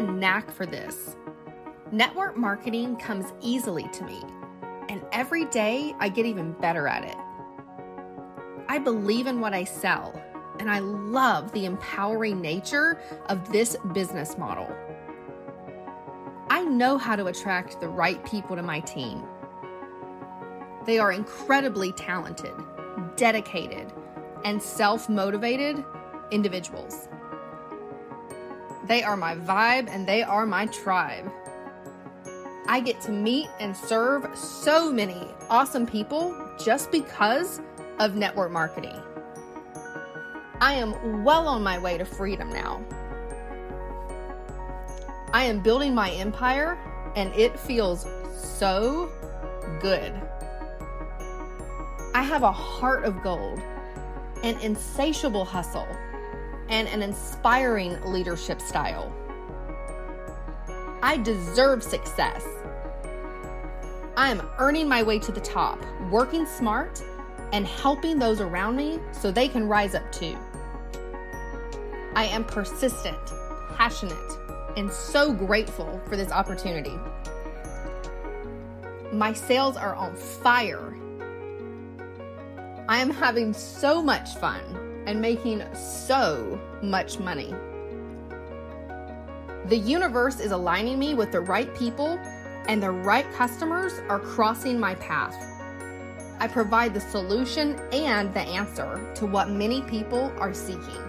knack for this. Network marketing comes easily to me, and every day I get even better at it. I believe in what I sell, and I love the empowering nature of this business model. I know how to attract the right people to my team. They are incredibly talented, dedicated, and self motivated individuals. They are my vibe and they are my tribe. I get to meet and serve so many awesome people just because of network marketing. I am well on my way to freedom now. I am building my empire and it feels so good. I have a heart of gold, an insatiable hustle, and an inspiring leadership style. I deserve success. I am earning my way to the top, working smart, and helping those around me so they can rise up too. I am persistent, passionate, and so grateful for this opportunity. My sales are on fire. I am having so much fun and making so much money. The universe is aligning me with the right people, and the right customers are crossing my path. I provide the solution and the answer to what many people are seeking.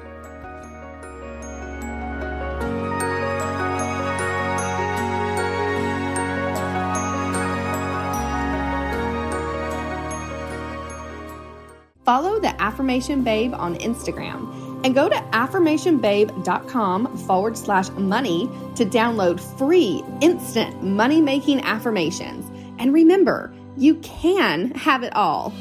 Follow the Affirmation Babe on Instagram and go to affirmationbabe.com forward slash money to download free instant money making affirmations. And remember, you can have it all.